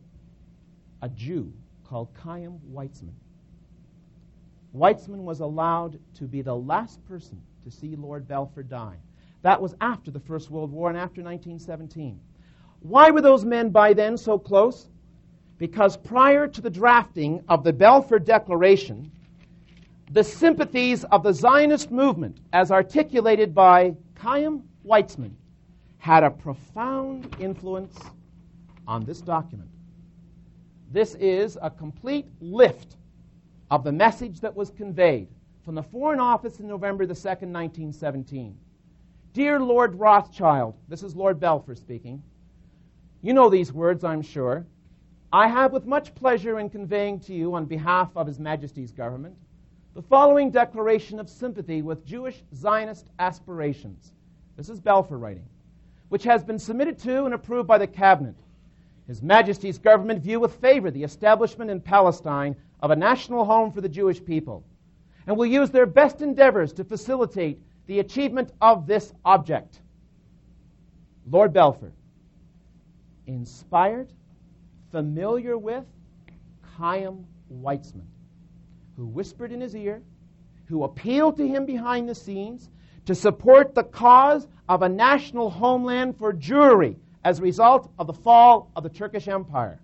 a Jew called Chaim Weizmann. Weizmann was allowed to be the last person to see Lord Balfour die. That was after the First World War and after 1917. Why were those men by then so close? Because prior to the drafting of the Balfour Declaration, the sympathies of the Zionist movement, as articulated by Chaim Weizmann, had a profound influence on this document. This is a complete lift of the message that was conveyed from the Foreign Office in November the 2nd, 1917. Dear Lord Rothschild, this is Lord Balfour speaking. You know these words, I'm sure. I have with much pleasure in conveying to you, on behalf of His Majesty's government, the following declaration of sympathy with Jewish Zionist aspirations. This is Balfour writing, which has been submitted to and approved by the Cabinet. His Majesty's government view with favor the establishment in Palestine of a national home for the Jewish people, and will use their best endeavors to facilitate the achievement of this object. Lord Balfour, inspired, familiar with Chaim Weizmann, who whispered in his ear, who appealed to him behind the scenes to support the cause of a national homeland for Jewry as a result of the fall of the Turkish Empire.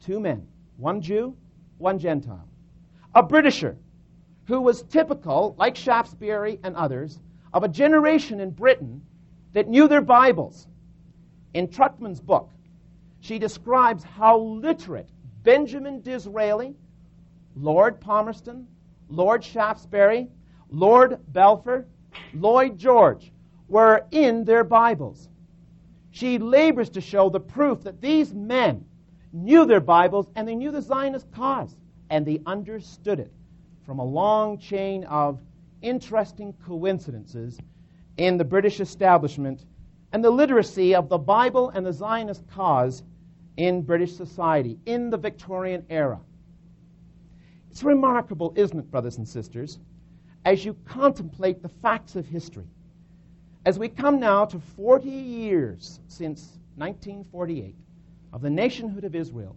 Two men, one Jew, one Gentile. A Britisher who was typical, like Shaftesbury and others, of a generation in Britain that knew their Bibles in Tuchman's book, she describes how literate Benjamin Disraeli, Lord Palmerston, Lord Shaftesbury, Lord Balfour, Lloyd George were in their Bibles. She labors to show the proof that these men knew their Bibles and they knew the Zionist cause and they understood it from a long chain of interesting coincidences in the British establishment and the literacy of the Bible and the Zionist cause in British society in the Victorian era. It's remarkable, isn't it, brothers and sisters, as you contemplate the facts of history. As we come now to 40 years since 1948 of the nationhood of Israel,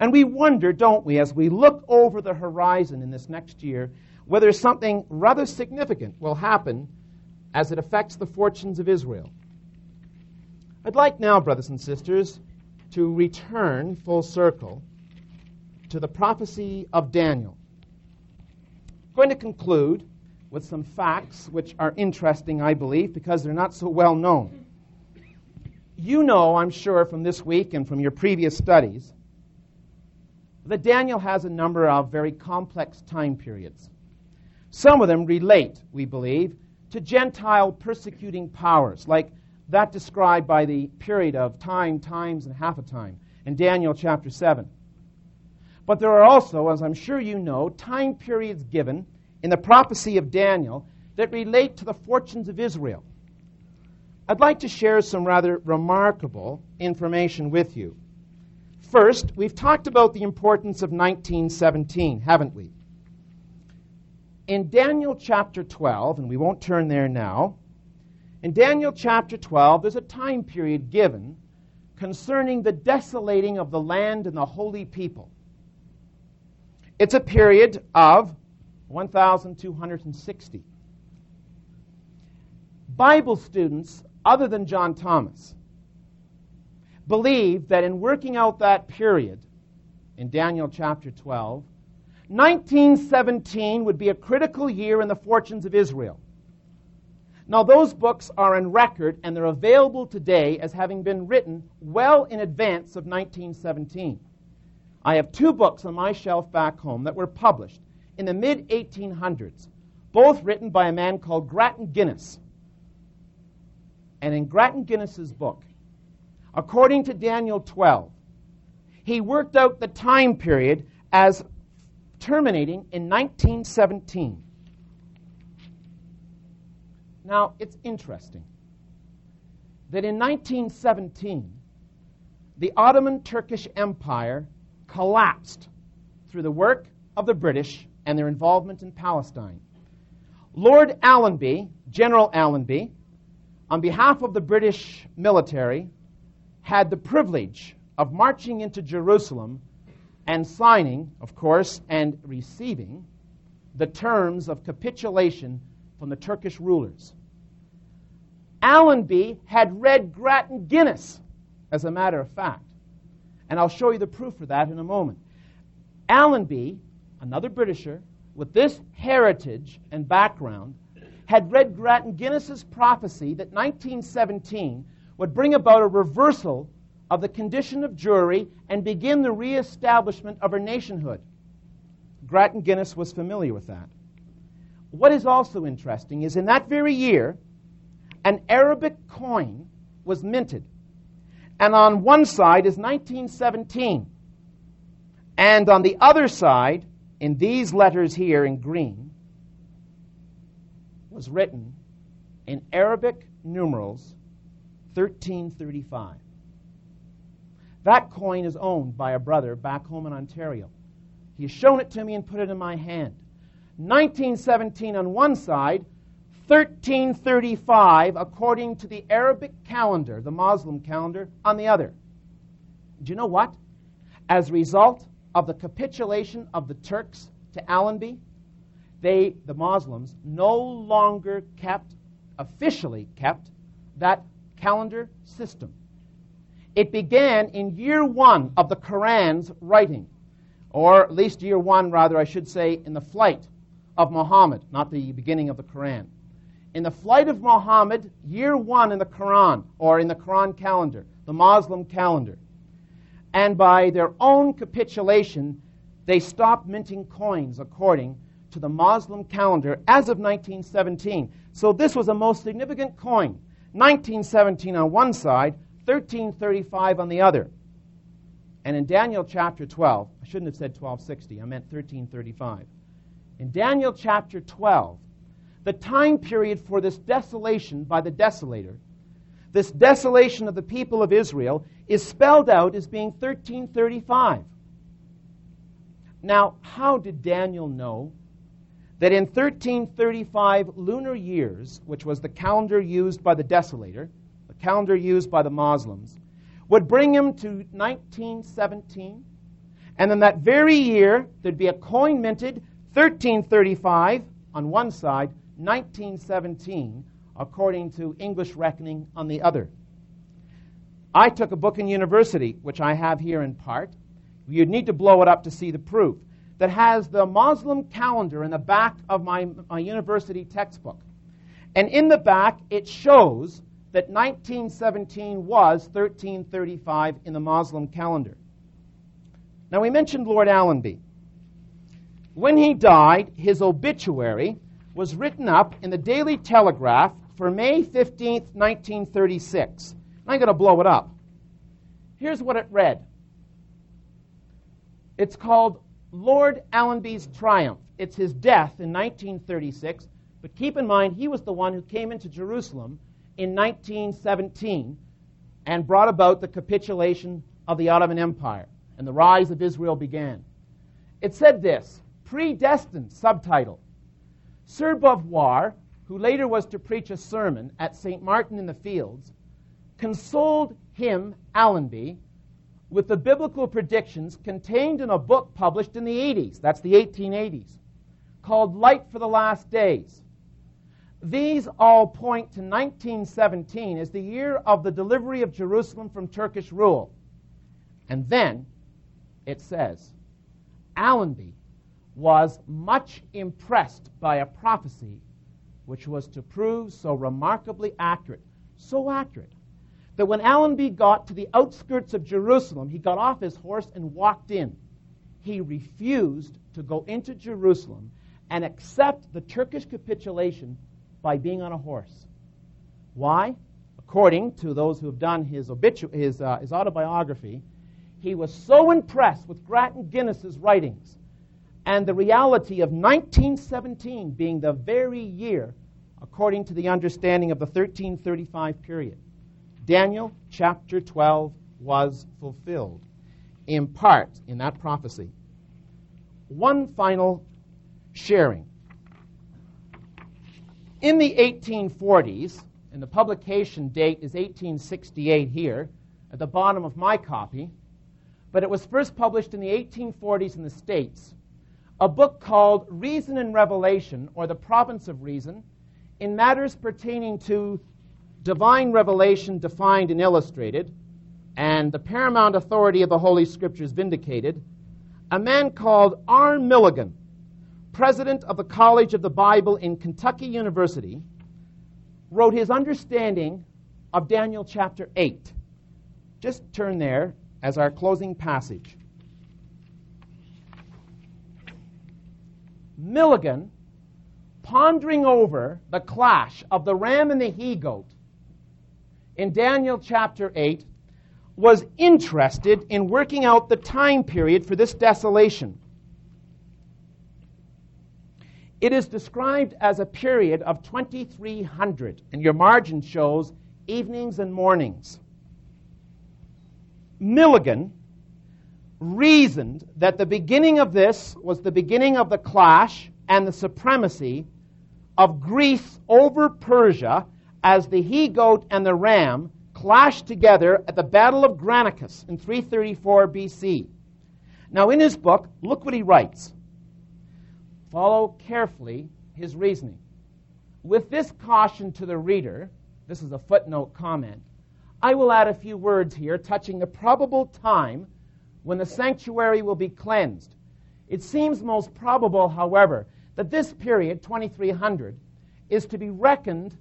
and we wonder, don't we, as we look over the horizon in this next year, whether something rather significant will happen as it affects the fortunes of Israel. I'd like now, brothers and sisters, to return full circle to the prophecy of Daniel. I'm going to conclude with some facts which are interesting, I believe, because they're not so well known. You know, I'm sure, from this week and from your previous studies, that Daniel has a number of very complex time periods. Some of them relate, we believe, to Gentile persecuting powers, like that described by the period of time, times, and half a time in Daniel chapter 7. But there are also, as I'm sure you know, time periods given in the prophecy of Daniel that relate to the fortunes of Israel. I'd like to share some rather remarkable information with you. First, we've talked about the importance of 1917, haven't we? In Daniel chapter 12, and we won't turn there now, in Daniel chapter 12, there's a time period given concerning the desolating of the land and the holy people. It's a period of 1,260. Bible students, other than John Thomas, believe that in working out that period in Daniel chapter 12, 1917 would be a critical year in the fortunes of Israel. Now, those books are in record and they're available today as having been written well in advance of 1917. I have two books on my shelf back home that were published in the mid 1800s, both written by a man called Grattan Guinness. And in Grattan Guinness's book, according to Daniel 12, he worked out the time period as terminating in 1917. Now, it's interesting that in 1917, the Ottoman Turkish Empire collapsed through the work of the British and their involvement in Palestine. Lord Allenby, General Allenby, on behalf of the British military, had the privilege of marching into Jerusalem and signing, of course, and receiving the terms of capitulation from the Turkish rulers. Allenby had read Grattan Guinness, as a matter of fact. And I'll show you the proof for that in a moment. Allenby, another Britisher, with this heritage and background, had read Grattan Guinness's prophecy that 1917 would bring about a reversal of the condition of Jewry and begin the reestablishment of her nationhood. Grattan Guinness was familiar with that. What is also interesting is in that very year, an Arabic coin was minted. And on one side is 1917. And on the other side, in these letters here in green, was written in Arabic numerals 1335. That coin is owned by a brother back home in Ontario. He has shown it to me and put it in my hand. 1917 on one side, 1335 according to the Arabic calendar, the Muslim calendar, on the other. Do you know what? As a result of the capitulation of the Turks to Allenby, they, the Muslims, no longer kept, officially kept, that calendar system. It began in year one of the Quran's writing, or at least year one, rather, I should say, in the flight of Muhammad, not the beginning of the Quran. In the flight of Muhammad, year one in the Quran, or in the Quran calendar, the Muslim calendar. And by their own capitulation, they stopped minting coins according to the Muslim calendar as of 1917. So this was a most significant coin. 1917 on one side, 1335 on the other. And in Daniel chapter 12, I shouldn't have said 1260, I meant 1335. In Daniel chapter 12, the time period for this desolation by the desolator, this desolation of the people of Israel, is spelled out as being 1335. Now, how did Daniel know that in 1335 lunar years, which was the calendar used by the desolator, the calendar used by the Muslims, would bring him to 1917. And then that very year, there'd be a coin minted, 1335 on one side, 1917, according to English reckoning on the other. I took a book in university, which I have here in part. You'd need to blow it up to see the proof, that has the Muslim calendar in the back of my, my university textbook. And in the back, it shows that 1917 was 1335 in the Muslim calendar. Now, we mentioned Lord Allenby. When he died, his obituary was written up in the Daily Telegraph for May 15, 1936. I'm going to blow it up. Here's what it read It's called Lord Allenby's Triumph. It's his death in 1936, but keep in mind, he was the one who came into Jerusalem in 1917 and brought about the capitulation of the Ottoman Empire and the rise of Israel began. It said this predestined subtitle Sir Beauvoir, who later was to preach a sermon at St. Martin in the Fields, consoled him, Allenby, with the biblical predictions contained in a book published in the 80s, that's the 1880s, called Light for the Last Days. These all point to 1917 as the year of the delivery of Jerusalem from Turkish rule. And then it says, Allenby was much impressed by a prophecy which was to prove so remarkably accurate, so accurate, that when Allenby got to the outskirts of Jerusalem, he got off his horse and walked in. he refused to go into Jerusalem and accept the Turkish capitulation by being on a horse. Why? According to those who have done his, obitu- his, uh, his autobiography, he was so impressed with Grattan Guinness's writings and the reality of 1917 being the very year, according to the understanding of the 1335 period. Daniel chapter 12 was fulfilled in part in that prophecy. One final sharing. In the 1840s, and the publication date is 1868 here, at the bottom of my copy, but it was first published in the 1840s in the States, a book called Reason and Revelation, or the Province of Reason, in matters pertaining to divine revelation defined and illustrated, and the paramount authority of the Holy Scriptures vindicated, a man called R. Milligan, president of the College of the Bible in Kentucky University, wrote his understanding of Daniel chapter 8. Just turn there as our closing passage. Milligan, pondering over the clash of the ram and the he goat in Daniel chapter 8, was interested in working out the time period for this desolation. It is described as a period of 2300, and your margin shows evenings and mornings. Milligan reasoned that the beginning of this was the beginning of the clash and the supremacy of Greece over Persia as the he goat and the ram clashed together at the Battle of Granicus in 334 BC. Now, in his book, look what he writes. Follow carefully his reasoning. With this caution to the reader, this is a footnote comment, I will add a few words here touching the probable time when the sanctuary will be cleansed. It seems most probable, however, that this period, 2300, is to be reckoned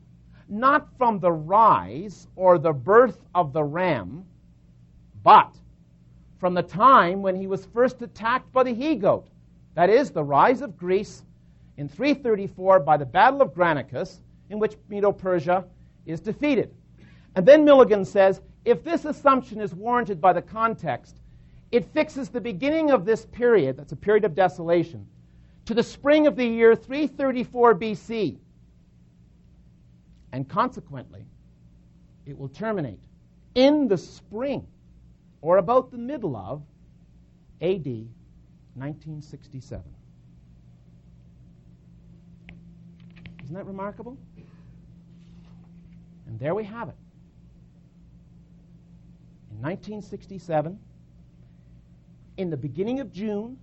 not from the rise or the birth of the ram, but from the time when he was first attacked by the he goat. That is, the rise of Greece in 334 by the Battle of Granicus, in which Medo Persia is defeated. And then Milligan says if this assumption is warranted by the context, it fixes the beginning of this period, that's a period of desolation, to the spring of the year 334 BC. And consequently, it will terminate in the spring or about the middle of AD 1967. Isn't that remarkable? And there we have it. In 1967, in the beginning of June,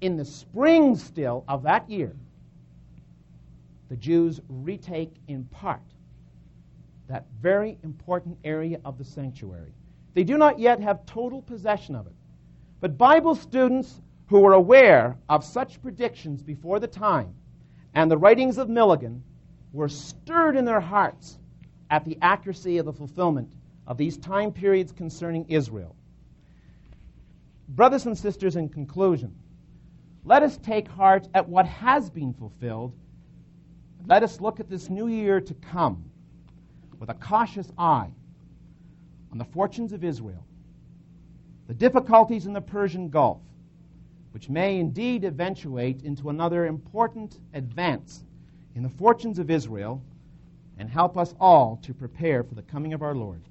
in the spring still of that year, the Jews retake in part that very important area of the sanctuary. They do not yet have total possession of it. But Bible students who were aware of such predictions before the time and the writings of Milligan were stirred in their hearts at the accuracy of the fulfillment of these time periods concerning Israel. Brothers and sisters, in conclusion, let us take heart at what has been fulfilled. Let us look at this new year to come with a cautious eye on the fortunes of Israel, the difficulties in the Persian Gulf, which may indeed eventuate into another important advance in the fortunes of Israel and help us all to prepare for the coming of our Lord.